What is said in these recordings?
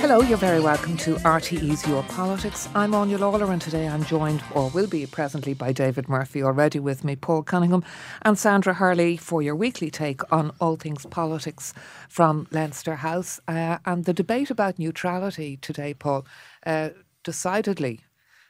Hello, you're very welcome to RTE's Your Politics. I'm Áine Lawlor, and today I'm joined, or will be presently, by David Murphy, already with me, Paul Cunningham, and Sandra Hurley for your weekly take on all things politics from Leinster House. Uh, and the debate about neutrality today, Paul, uh, decidedly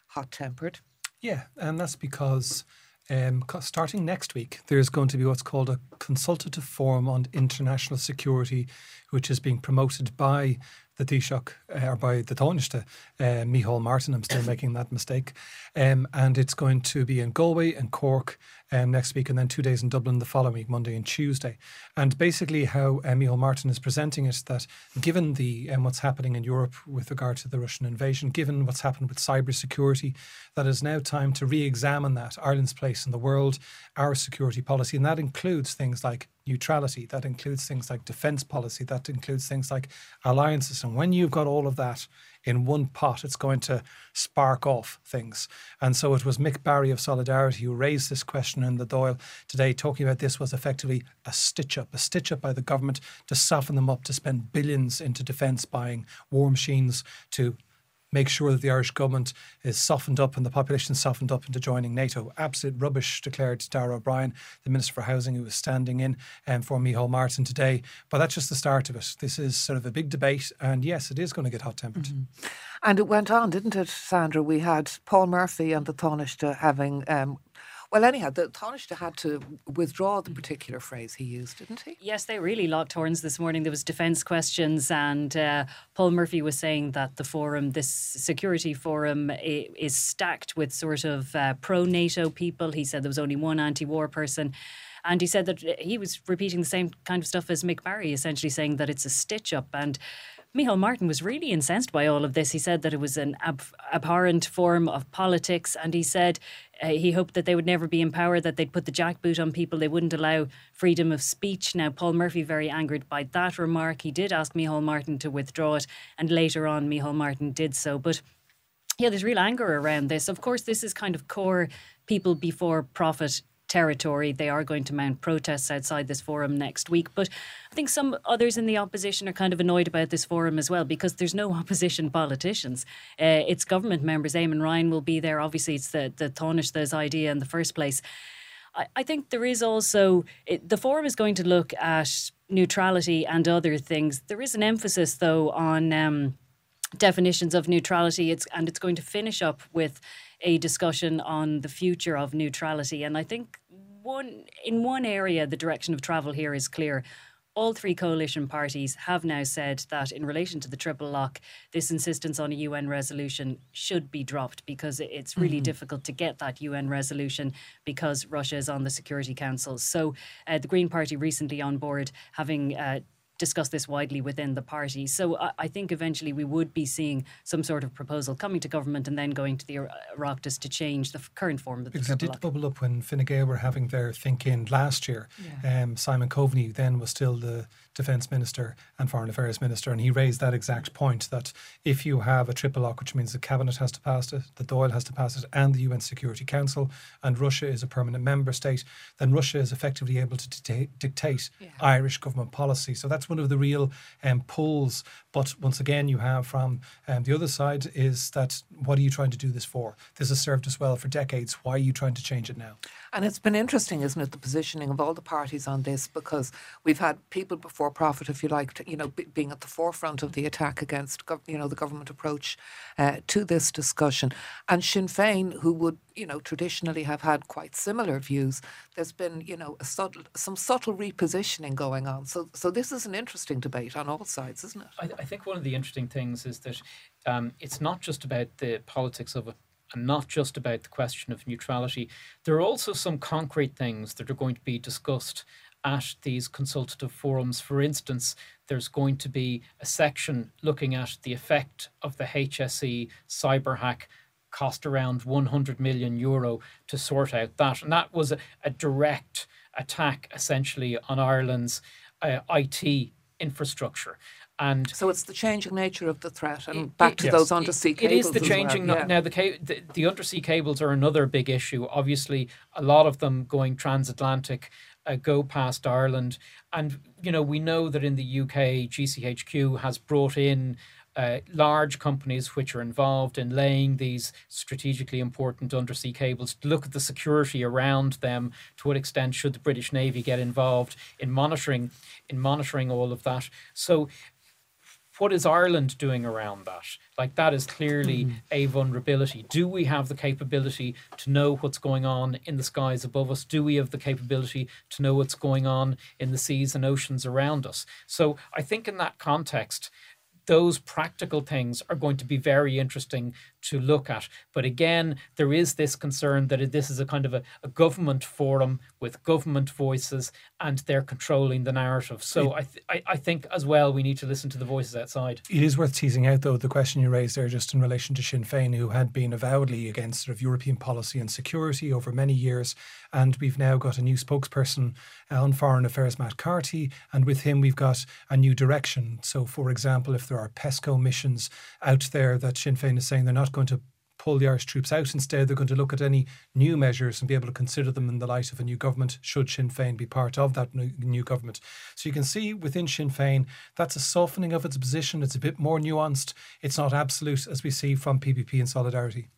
hot tempered. Yeah, and that's because um, starting next week, there's going to be what's called a consultative forum on international security, which is being promoted by the Taoiseach, uh, or by the Taoiseach, uh, Micheál Martin. I'm still making that mistake. Um, and it's going to be in Galway and Cork um, next week, and then two days in Dublin the following week, Monday and Tuesday. And basically, how uh, Micheál Martin is presenting it that given the um, what's happening in Europe with regard to the Russian invasion, given what's happened with cybersecurity, that is now time to re-examine that Ireland's place in the world, our security policy, and that includes things like neutrality, that includes things like defence policy, that includes things like alliances. And when you've got all of that in one pot, it's going to spark off things. And so it was Mick Barry of Solidarity who raised this question in the Dáil today, talking about this was effectively a stitch up, a stitch up by the government to soften them up, to spend billions into defence buying war machines, to make sure that the Irish government is softened up and the population softened up into joining NATO. Absolute rubbish, declared Darragh O'Brien, the Minister for Housing, who was standing in um, for Micheál Martin today. But that's just the start of it. This is sort of a big debate, and yes, it is going to get hot tempered. Mm-hmm. And it went on, didn't it, Sandra? We had Paul Murphy and the Taoiseach having um, well, anyhow, the Taoiseach had to withdraw the particular phrase he used, didn't he? Yes, they really locked horns this morning. There was defence questions, and uh, Paul Murphy was saying that the forum, this security forum, is stacked with sort of uh, pro NATO people. He said there was only one anti-war person. And he said that he was repeating the same kind of stuff as Mick Barry, essentially saying that it's a stitch up. And Micheál Martin was really incensed by all of this. He said that it was an ab- abhorrent form of politics, and he said uh, he hoped that they would never be in power, that they'd put the jackboot on people, they wouldn't allow freedom of speech. Now, Paul Murphy, very angered by that remark, he did ask Micheál Martin to withdraw it, and later on, Micheál Martin did so. But yeah, there's real anger around this. Of course, this is kind of core people before profit territory. They are going to mount protests outside this forum next week. But I think some others in the opposition are kind of annoyed about this forum as well because there's no opposition politicians. Uh, it's government members. Eamon Ryan will be there. Obviously, it's the, the Taoiseach's idea in the first place. I, I think there is also, it, the forum is going to look at neutrality and other things. There is an emphasis, though, on. Um, definitions of neutrality it's and it's going to finish up with a discussion on the future of neutrality. And I think one in one area the direction of travel here is clear. All three coalition parties have now said that in relation to the triple lock, this insistence on a UN resolution should be dropped because it's really mm-hmm. difficult to get that UN resolution because Russia is on the Security Council. So uh, the Green Party recently on board having uh, discuss this widely within the party. So I, I, think eventually we would be seeing some sort of proposal coming to government and then going to the Oireachtas to change the current form of the Because it did bubble up when Fine Gael were having their think in last year. Yeah. Um, Simon Coveney then was still the Defence Minister and Foreign Affairs Minister, and he raised that exact point that if you have a triple lock, which means the Cabinet has to pass it, the Dáil has to pass it, and the UN Security Council, and Russia is a permanent member state, then Russia is effectively able to dictate, dictate yeah. Irish government policy. So that's one of the real um, pulls. But once again, you have from um, the other side is that what are you trying to do this for? This has served us well for decades. Why are you trying to change it now? And it's been interesting, isn't it, the positioning of all the parties on this, because we've had people before profit, if you like, to, you know, b- being at the forefront of the attack against, gov- you know, the government approach uh, to this discussion, and Sinn Féin, who would, you know, traditionally have had quite similar views. There's been, you know, subtle, some subtle repositioning going on. So, so this is an interesting debate on all sides, isn't it? I, I think one of the interesting things is that um, it's not just about the politics of a and not just about the question of neutrality. There are also some concrete things that are going to be discussed at these consultative forums. For instance, there's going to be a section looking at the effect of the HSE cyber hack cost around 100 million euro to sort out that. And that was a, a direct attack essentially on Ireland's uh, IT infrastructure. And so it's the changing nature of the threat, and back to yes, those undersea cables. It is the changing well. yeah. now. The, the, the undersea cables are another big issue. Obviously, a lot of them going transatlantic uh, go past Ireland, and you know we know that in the UK, GCHQ has brought in uh, large companies which are involved in laying these strategically important undersea cables to look at the security around them. To what extent should the British Navy get involved in monitoring in monitoring all of that? So what is Ireland doing around that? Like that is clearly mm. a vulnerability. Do we have the capability to know what's going on in the skies above us? Do we have the capability to know what's going on in the seas and oceans around us? So I think in that context, those practical things are going to be very interesting to look at. But again, there is this concern that this is a kind of a, a government forum with government voices and they're controlling the narrative. So it, I, th- I, I think as well we need to listen to the voices outside. It is worth teasing out, though, the question you raised there just in relation to Sinn Féin, who had been avowedly against sort of European policy and security over many years. And we've now got a new spokesperson uh, on foreign affairs, Matt Carthy, and with him we've got a new direction. So, for example, if there are PESCO missions out there that Sinn Féin is saying they're not going to pull the Irish troops out. Instead, they're going to look at any new measures and be able to consider them in the light of a new government, should Sinn Féin be part of that new government. So you can see within Sinn Féin, that's a softening of its position. It's a bit more nuanced. It's not absolute as we see from PBP and Solidarity.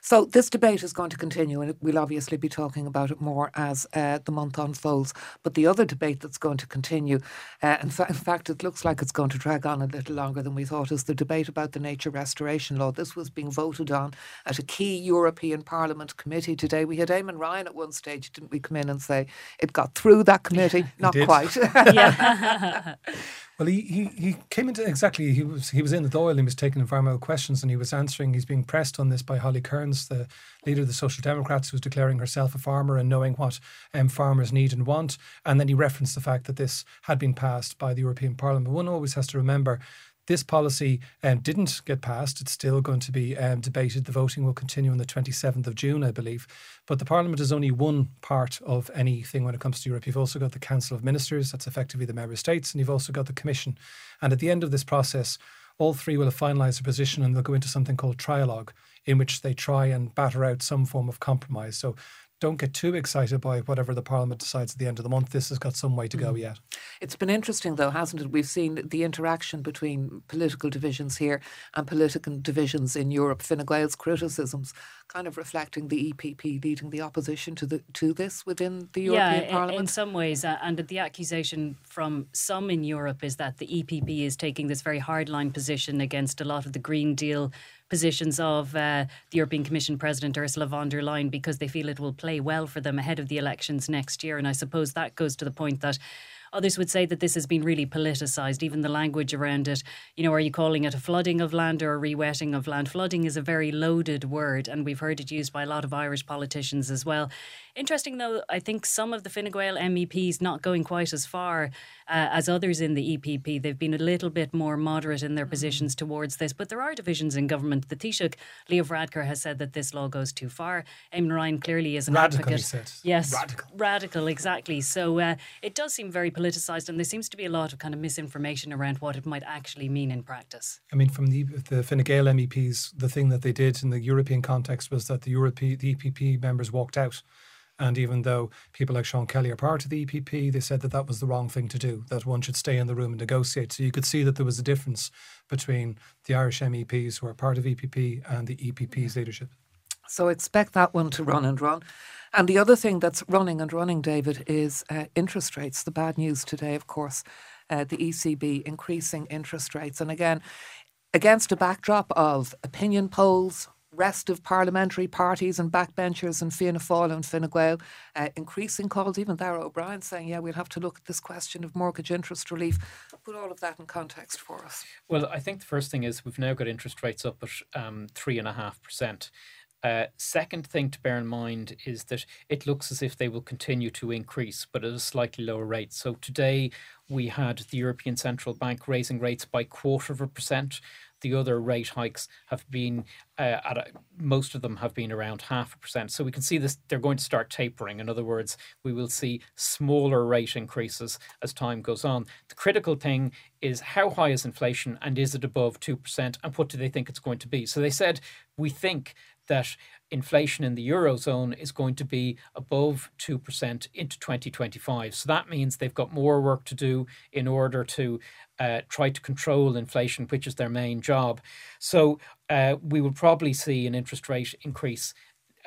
So this debate is going to continue, and we'll obviously be talking about it more as uh, the month unfolds. But the other debate that's going to continue, uh, in, fa- in, fact, it looks like it's going to drag on a little longer than we thought, is the debate about the nature restoration law. This was being voted on at a key European Parliament committee today. We had Eamon Ryan at one stage, didn't we, come in and say it got through that committee? Not quite. Well, he, he, he came into exactly. He was he was in the Dáil. He was taking environmental questions and he was answering. He's being pressed on this by Holly Cairns, the leader of the Social Democrats, who's declaring herself a farmer and knowing what um, farmers need and want. And then he referenced the fact that this had been passed by the European Parliament. But one always has to remember this policy um, didn't get passed. It's still going to be um, debated. The voting will continue on the 27th of June, I believe. But the Parliament is only one part of anything when it comes to Europe. You've also got the Council of Ministers, that's effectively the member states, and you've also got the Commission. And at the end of this process, all three will have finalised their position and they'll go into something called trialogue, in which they try and batter out some form of compromise. So don't get too excited by whatever the Parliament decides at the end of the month. This has got some way to go mm. yet. It's been interesting, though, hasn't it? We've seen the interaction between political divisions here and political divisions in Europe. Fine Gael's criticisms kind of reflecting the EPP leading the opposition to the to this within the European Parliament. yeah, Parliament. in some ways, uh, and the accusation from some in Europe is that the EPP is taking this very hardline position against a lot of the Green Deal positions of uh, the European Commission President Ursula von der Leyen because they feel it will play well for them ahead of the elections next year. And I suppose that goes to the point that Others would say that this has been really politicised, even the language around it. You know, are you calling it a flooding of land or a rewetting of land? Flooding is a very loaded word, and we've heard it used by a lot of Irish politicians as well. Interesting, though, I think some of the Fine Gael MEPs not going quite as far uh, as others in the EPP. They've been a little bit more moderate in their mm. positions towards this, but there are divisions in government. The Taoiseach, Leo Varadkar, has said that this law goes too far. Eamon Ryan clearly is an radical, advocate. Yes, radical. Radical, exactly. So uh, it does seem very politicised, and there seems to be a lot of kind of misinformation around what it might actually mean in practice. I mean, from the, the Fine Gael MEPs, the thing that they did in the European context was that the, Europe, the EPP members walked out. And even though people like Sean Kelly are part of the EPP, they said that that was the wrong thing to do, that one should stay in the room and negotiate. So you could see that there was a difference between the Irish MEPs who are part of EPP and the EPP's leadership. So expect that one to run and run. And the other thing that's running and running, David, is uh, interest rates. The bad news today, of course, uh, the ECB increasing interest rates. And again, against a backdrop of opinion polls, rest of parliamentary parties and backbenchers and Fianna Fáil and Fine Gael, uh, increasing calls, even Darragh O'Brien saying, yeah, we'll have to look at this question of mortgage interest relief. Put all of that in context for us. Well, I think the first thing is we've now got interest rates up at um, 3.5%. Uh, second thing to bear in mind is that it looks as if they will continue to increase, but at a slightly lower rate. So today we had the European Central Bank raising rates by quarter of a percent. The other rate hikes have been uh, at a, most of them have been around half a percent. So we can see this; they're going to start tapering. In other words, we will see smaller rate increases as time goes on. The critical thing is how high is inflation and is it above two percent, and what do they think it's going to be? So they said we think that inflation in the eurozone is going to be above 2% into 2025 so that means they've got more work to do in order to uh, try to control inflation which is their main job so uh, we will probably see an interest rate increase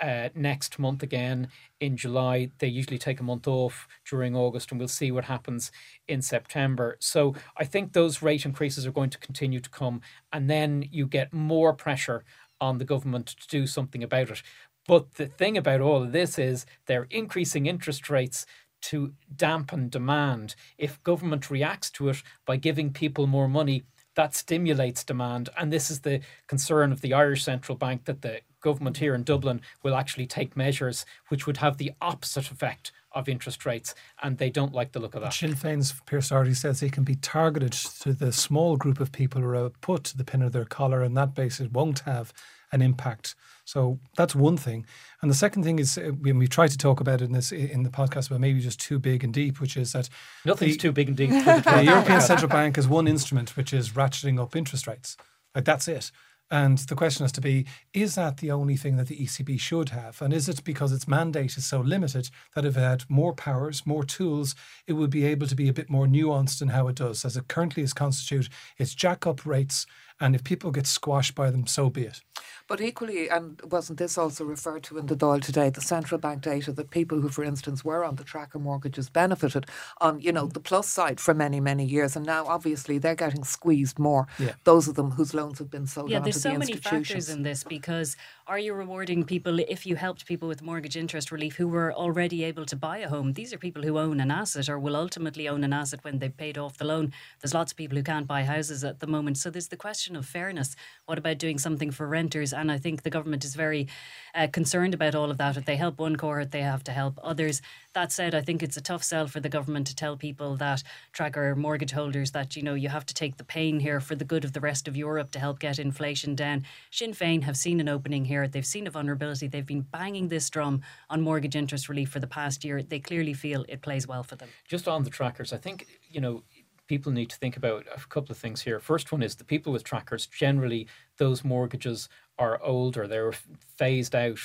uh, next month again in July. They usually take a month off during August, and we'll see what happens in September. So I think those rate increases are going to continue to come, and then you get more pressure on the government to do something about it. But the thing about all of this is they're increasing interest rates to dampen demand. If government reacts to it by giving people more money, that stimulates demand. And this is the concern of the Irish Central Bank that the government here in Dublin will actually take measures which would have the opposite effect of interest rates, and they don't like the look of that. Sinn Féin's Pearse Doherty says they can be targeted to the small group of people who are put to the pin of their collar, and that basis won't have an impact. So that's one thing. And the second thing is uh, when we try to talk about it in this in the podcast, but maybe just too big and deep, which is that nothing's the, too big and deep. the European Central Bank has one instrument, which is ratcheting up interest rates. Like that's it. And the question has to be is that the only thing that the ECB should have? And is it because its mandate is so limited that if it had more powers, more tools, it would be able to be a bit more nuanced in how it does? As it currently is constituted, it's jack up rates. And if people get squashed by them, so be it. But equally, and wasn't this also referred to in the Dáil today, the central bank data that people who, for instance, were on the tracker mortgages benefited on, you know, mm. the plus side for many, many years. And now obviously they're getting squeezed more. Yeah. Those of them whose loans have been sold yeah, on there's to so the many factors in this because are you rewarding people if you helped people with mortgage interest relief who were already able to buy a home? These are people who own an asset or will ultimately own an asset when they've paid off the loan. There's lots of people who can't buy houses at the moment. So there's the question of fairness. What about doing something for renters? And I think the government is very uh, concerned about all of that. If they help one cohort, they have to help others. That said, I think it's a tough sell for the government to tell people that tracker mortgage holders that you know you have to take the pain here for the good of the rest of Europe to help get inflation down. Sinn Féin have seen an opening here. They've seen a vulnerability. They've been banging this drum on mortgage interest relief for the past year. They clearly feel it plays well for them. Just on the trackers, I think you know people need to think about a couple of things here. First one is the people with trackers, generally, those mortgages are older, they were phased out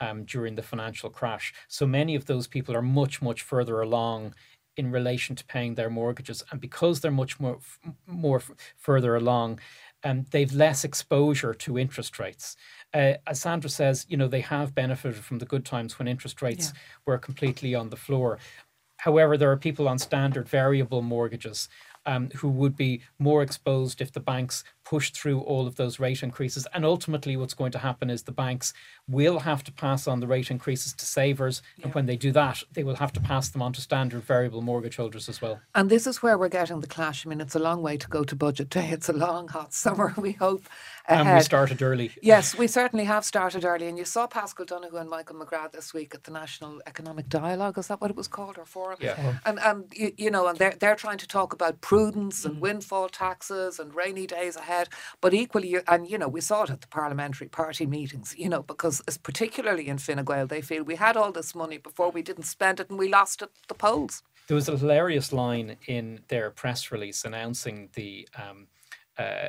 um, during the financial crash. So many of those people are much, much further along in relation to paying their mortgages. And because they're much more, more further along, um, they've less exposure to interest rates. Uh, as Sandra says, you know, they have benefited from the good times when interest rates yeah. were completely on the floor. However, there are people on standard variable mortgages um, who would be more exposed if the banks push through all of those rate increases. And ultimately, what's going to happen is the banks will have to pass on the rate increases to savers. Yeah. And when they do that, they will have to pass them on to standard variable mortgage holders as well. And this is where we're getting the clash. I mean, it's a long way to go to budget day. It's a long, hot summer, we hope. Ahead. And we started early. Yes, we certainly have started early. And you saw Paschal Donohoe and Michael McGrath this week at the National Economic Dialogue. Is that what it was called, or forum? Yeah. And, and you, you know, and they're, they're trying to talk about prudence and mm. windfall taxes and rainy days ahead. But equally, and you know, we saw it at the parliamentary party meetings, you know, because particularly in Fine Gael, they feel we had all this money before we didn't spend it and we lost it at the polls. There was a hilarious line in their press release announcing the um, uh,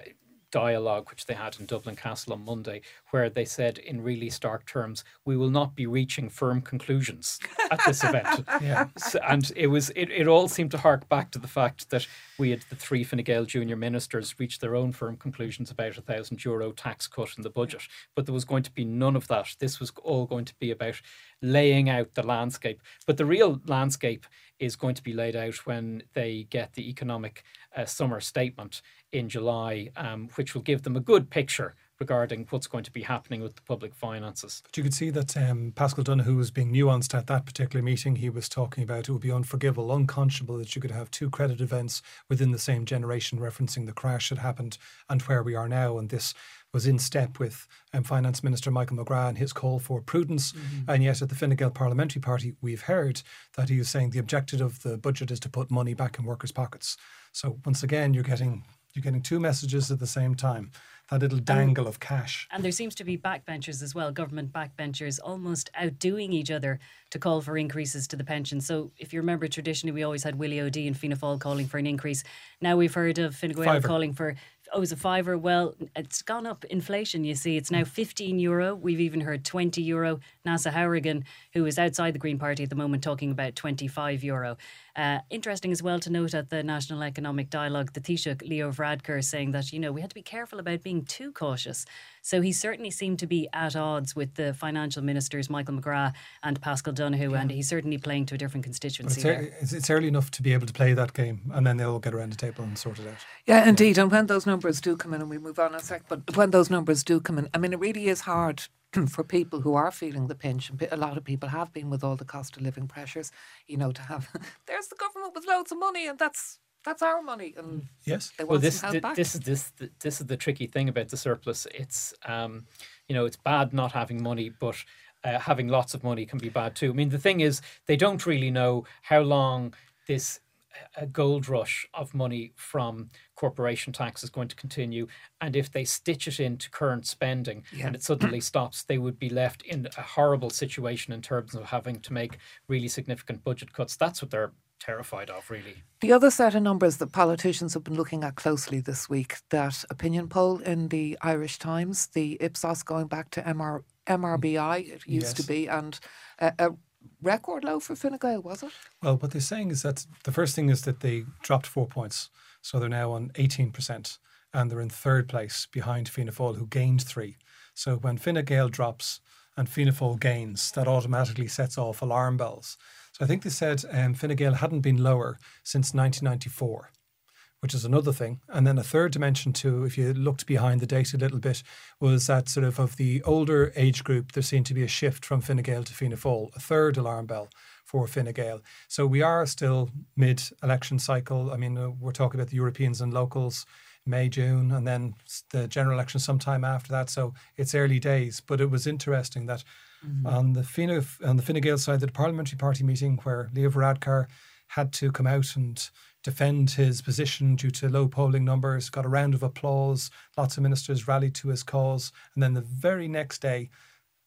dialogue which they had in Dublin Castle on Monday, where they said in really stark terms, "We will not be reaching firm conclusions at this event." yeah. So, and it was it, it all seemed to hark back to the fact that we had the three Fine Gael junior ministers reach their own firm conclusions about a thousand euro tax cut in the budget, but there was going to be none of that. This was all going to be about laying out the landscape, but the real landscape is going to be laid out when they get the economic uh, summer statement in July, um, which will give them a good picture regarding what's going to be happening with the public finances. But you could see that um, Paschal Donohoe was being nuanced at that particular meeting. He was talking about it would be unforgivable, unconscionable that you could have two credit events within the same generation, referencing the crash that happened and where we are now. And this was in step with um, Finance Minister Michael McGrath and his call for prudence. Mm-hmm. And yet, at the Fine Gael Parliamentary Party, we've heard that he is saying the objective of the budget is to put money back in workers' pockets. So once again, you're getting You're getting two messages at the same time. That little dangle of cash. And there seems to be backbenchers as well, government backbenchers, almost outdoing each other to call for increases to the pension. So if you remember, traditionally we always had Willie O'Dea and Fianna Fáil calling for an increase. Now we've heard of Fine Gael calling for oh, it's a fiver. Well, it's gone up inflation, you see. It's now 15 euro. We've even heard 20 euro. Neasa Hourigan, who is outside the Green Party at the moment, talking about 25 euro. Uh, interesting as well to note at the National Economic Dialogue, the Taoiseach Leo Varadkar saying that, you know, we had to be careful about being too cautious. So he certainly seemed to be at odds with the financial ministers, Michael McGrath and Paschal Donohoe, yeah. and he's certainly playing to a different constituency. It's, it's, early enough to be able to play that game, and then they'll get around the table and sort it out. Yeah, indeed. And when those numbers do come in, and we move on a sec, but when those numbers do come in, I mean, it really is hard for people who are feeling the pinch, and a lot of people have been with all the cost of living pressures, you know, to have there's the government with loads of money, and that's that's our money, and yes, well, this this is this this is the tricky thing about the surplus. It's um, you know, it's bad not having money, but uh, having lots of money can be bad too. I mean, the thing is, they don't really know how long this a gold rush of money from corporation tax is going to continue. And if they stitch it into current spending yeah. and it suddenly stops, they would be left in a horrible situation in terms of having to make really significant budget cuts. That's what they're terrified of, really. The other set of numbers that politicians have been looking at closely this week that opinion poll in the Irish Times, the Ipsos going back to MR, MRBI, it used yes. to be, and a, a record low for Fine Gael, was it? Well, what they're saying is that the first thing is that they dropped four points. So they're now on 18%, and they're in third place behind Fianna Fáil, who gained three. So when Fine Gael drops and Fianna Fáil gains, that automatically sets off alarm bells. I think they said um, Fine Gael hadn't been lower since 1994 which is another thing. And then a third dimension too, if you looked behind the data a little bit, was that sort of of the older age group, there seemed to be a shift from Fine Gael to Fianna Fáil, a third alarm bell for Fine Gael. So we are still mid-election cycle. I mean, uh, we're talking about the Europeans and locals. May, June, and then the general election sometime after that. So it's early days, but it was interesting that mm-hmm. on the Fine on the Fine Gael side, the parliamentary party meeting where Leo Varadkar had to come out and defend his position due to low polling numbers, got a round of applause. Lots of ministers rallied to his cause. And then the very next day,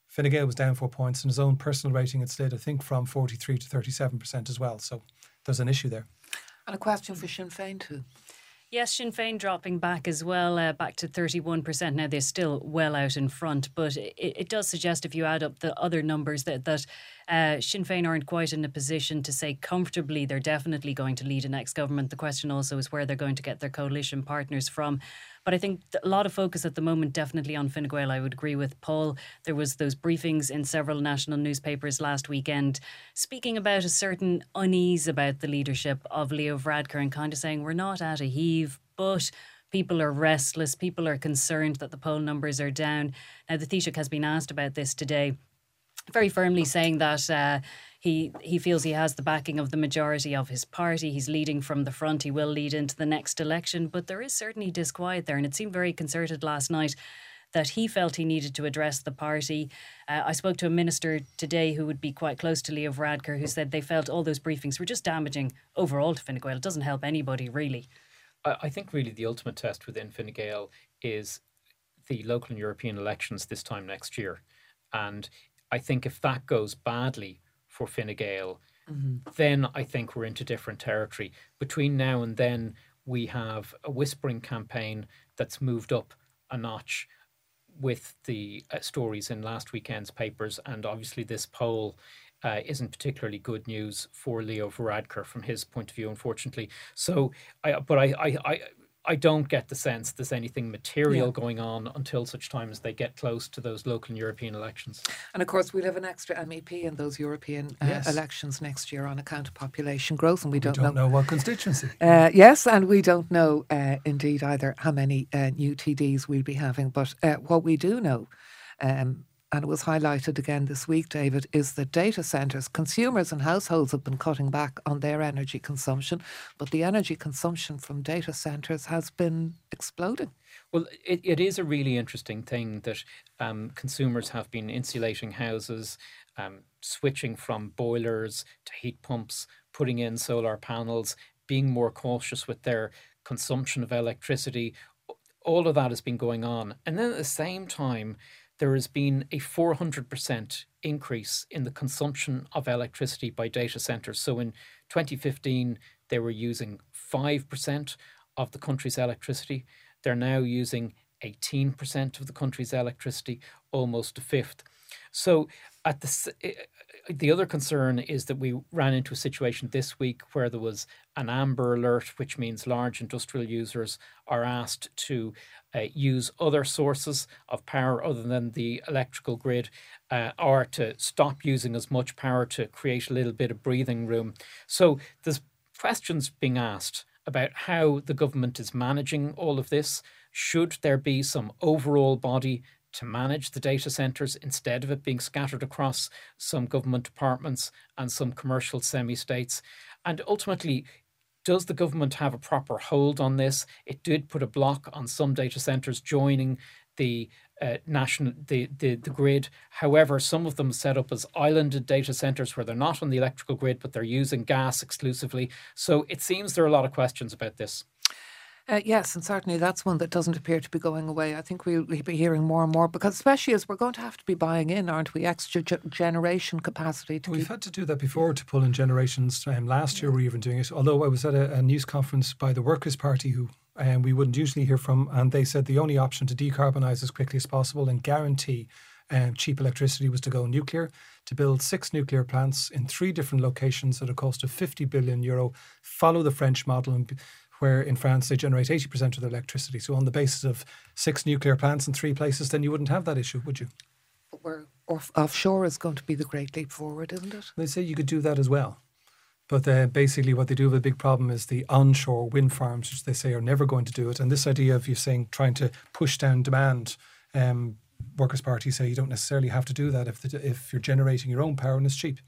Fine Gael was down four points and his own personal rating had slid, I think, from 43 to 37% as well. So there's an issue there. And a question for Sinn Féin too. Yes, Sinn Féin dropping back as well, uh, back to 31%. Now they're still well out in front, but it, it does suggest if you add up the other numbers that, that uh, Sinn Féin aren't quite in a position to say comfortably they're definitely going to lead a next government. The question also is where they're going to get their coalition partners from. But I think a lot of focus at the moment definitely on Fine Gael. I would agree with Paul. There was those briefings in several national newspapers last weekend speaking about a certain unease about the leadership of Leo Varadkar and kind of saying we're not at a heave, but people are restless, people are concerned that the poll numbers are down. Now the Taoiseach has been asked about this today very firmly saying that uh, he he feels he has the backing of the majority of his party. He's leading from the front. He will lead into the next election, but there is certainly disquiet there, and it seemed very concerted last night that he felt he needed to address the party. Uh, I spoke to a minister today who would be quite close to Leo Varadkar, who said they felt all those briefings were just damaging overall to Fine Gael. It doesn't help anybody really. I, I think really the ultimate test within Fine Gael is the local and European elections this time next year, and I think if that goes badly for Fine Gael, mm-hmm. then I think we're into different territory. Between now and then, we have a whispering campaign that's moved up a notch with the uh, stories in last weekend's papers, and obviously this poll uh, isn't particularly good news for Leo Varadkar from his point of view, unfortunately. So, I, but I, I, I, I don't get the sense there's anything material yeah. going on until such time as they get close to those local and European elections. And of course, we'll have an extra MEP in those European uh, yes. elections next year on account of population growth, and we, we don't, don't know, know, what constituency. Uh, yes, and we don't know uh, indeed either how many uh, new TDs we'll be having. But uh, what we do know. Um, and it was highlighted again this week, David, is that data centres, consumers and households have been cutting back on their energy consumption, but the energy consumption from data centres has been exploding. Well, it, it is a really interesting thing that um, consumers have been insulating houses, um, switching from boilers to heat pumps, putting in solar panels, being more cautious with their consumption of electricity. All of that has been going on. And then at the same time, there has been a 400% increase in the consumption of electricity by data centers. So in 2015, they were using 5% of the country's electricity. They're now using 18% of the country's electricity, almost a fifth. So at the eh, the other concern is that we ran into a situation this week where there was an amber alert, which means large industrial users are asked to uh, use other sources of power other than the electrical grid, uh, or to stop using as much power to create a little bit of breathing room. So there's questions being asked about how the government is managing all of this. Should there be some overall body to manage the data centres instead of it being scattered across some government departments and some commercial semi states? And ultimately, does the government have a proper hold on this? It did put a block on some data centres joining the uh, national the, the the grid. However, some of them set up as islanded data centers where they're not on the electrical grid, but they're using gas exclusively. So it seems there are a lot of questions about this. Uh, yes, and certainly that's one that doesn't appear to be going away. I think we'll, be hearing more and more because, especially as we're going to have to be buying in, aren't we? Extra ge- generation capacity. We've keep... had to do that before to pull in generations. Um, last year we were even doing it. Although I was at a, a news conference by the Workers' Party, who um, we wouldn't usually hear from, and they said the only option to decarbonise as quickly as possible and guarantee um, cheap electricity was to go nuclear, to build six nuclear plants in three different locations at a cost of 50 billion euro, follow the French model and where in France they generate 80% of their electricity. So, on the basis of six nuclear plants in three places, then you wouldn't have that issue, would you? Where off- offshore is going to be the great leap forward, isn't it? They say you could do that as well. But uh, basically, what they do have a big problem is the onshore wind farms, which they say are never going to do it. And this idea of you saying trying to push down demand, um, Workers' Party say you don't necessarily have to do that if the, if you're generating your own power and it's cheap.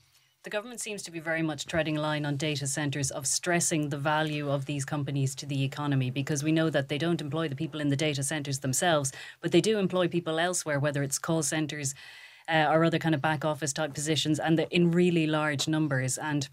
The government seems to be very much treading a line on data centres of stressing the value of these companies to the economy because we know that they don't employ the people in the data centres themselves, but they do employ people elsewhere, whether it's call centres uh, or other kind of back office type positions, and in really large numbers. And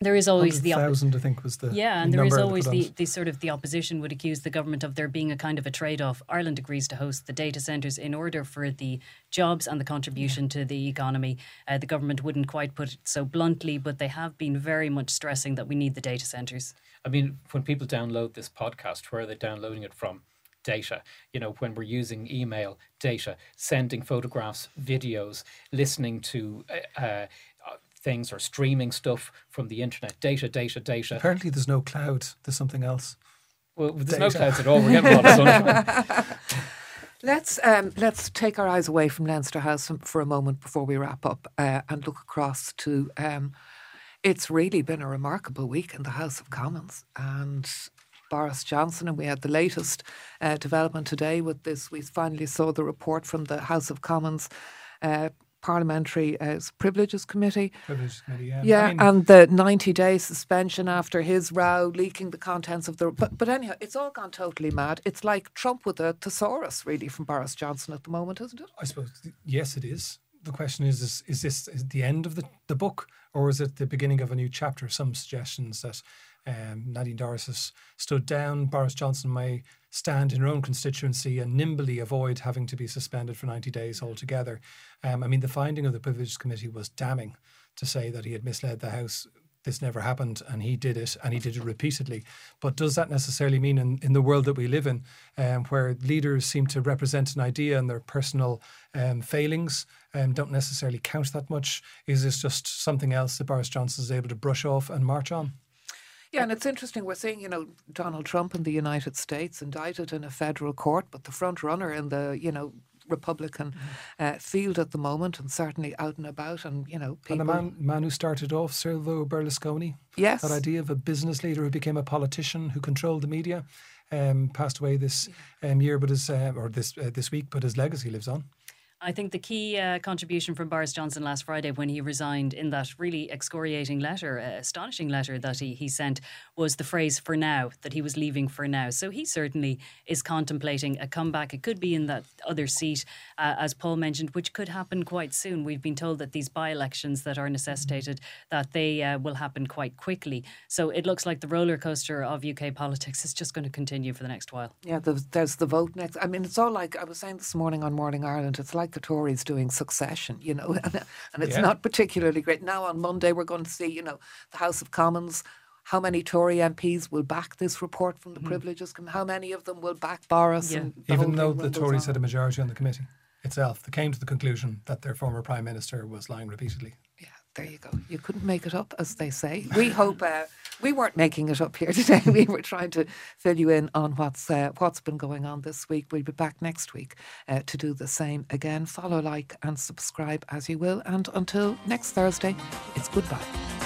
there is always the thousand. I think was the yeah, and there is always the, the sort of the opposition would accuse the government of there being a kind of a trade off. Ireland agrees to host the data centres in order for the jobs and the contribution yeah. to the economy. Uh, the government wouldn't quite put it so bluntly, but they have been very much stressing that we need the data centres. I mean, when people download this podcast, where are they downloading it from? data. You know, when we're using email data, sending photographs, videos, listening to uh, uh things or streaming stuff from the internet. Data, data, data. Apparently, there's no cloud. There's something else. Well, there's data. no clouds at all. We're getting a lot of sunshine. Let's um, let's take our eyes away from Leinster House for a moment before we wrap up uh, and look across to. Um, it's really been a remarkable week in the House of Commons and Boris Johnson, and we had the latest uh, development today with this. We finally saw the report from the House of Commons. Uh, Parliamentary uh, Privileges Committee. Privileges Committee, yeah. Yeah, I mean, and the 90 day suspension after his row, leaking the contents of the. But, but anyhow, it's all gone totally mad. It's like Trump with a thesaurus, really, from Boris Johnson at the moment, isn't it? I suppose, yes, it is. The question is, is, is this is the end of the, the book or is it the beginning of a new chapter? Some suggestions that um, Nadine Dorries has stood down. Boris Johnson may stand in her own constituency and nimbly avoid having to be suspended for 90 days altogether. Um, I mean, the finding of the Privileges Committee was damning to say that he had misled the House. This never happened, and he did it, and he did it repeatedly. But does that necessarily mean, in, in the world that we live in, um, where leaders seem to represent an idea and their personal um, failings um, don't necessarily count that much? Is this just something else that Boris Johnson is able to brush off and march on? Yeah, and it's interesting. We're seeing, you know, Donald Trump in the United States indicted in a federal court, but the front runner in the, you know, Republican mm-hmm. uh, field at the moment, and certainly out and about, and you know, people. And the man, man who started off Silvio Berlusconi. Yes, that idea of a business leader who became a politician who controlled the media, um, passed away this um, year, but his uh, or this uh, this week, but his legacy lives on. I think the key uh, contribution from Boris Johnson last Friday when he resigned in that really excoriating letter, uh, astonishing letter that he, he sent, was the phrase for now, that he was leaving for now. So he certainly is contemplating a comeback. It could be in that other seat, uh, as Paul mentioned, which could happen quite soon. We've been told that these by elections that are necessitated, that they uh, will happen quite quickly. So it looks like the roller coaster of UK politics is just going to continue for the next while. Yeah, there's, there's the vote next. I mean, it's all like I was saying this morning on Morning Ireland. It's like the Tories doing Succession, you know, and, and it's Yeah. not particularly great. Now on Monday we're going to see, you know, the House of Commons. How many Tory MPs will back this report from the Privileges Committee? How many of them will back Boris? Yeah. And the Even though the Tories on. had a majority on the committee itself, they came to the conclusion that their former Prime Minister was lying repeatedly. Yeah, there you go. You couldn't make it up, as they say. We hope uh, we weren't making it up here today. We were trying to fill you in on what's uh, what's been going on this week. We'll be back next week uh, to do the same again. Follow, like, and subscribe as you will. And until next Thursday, it's goodbye.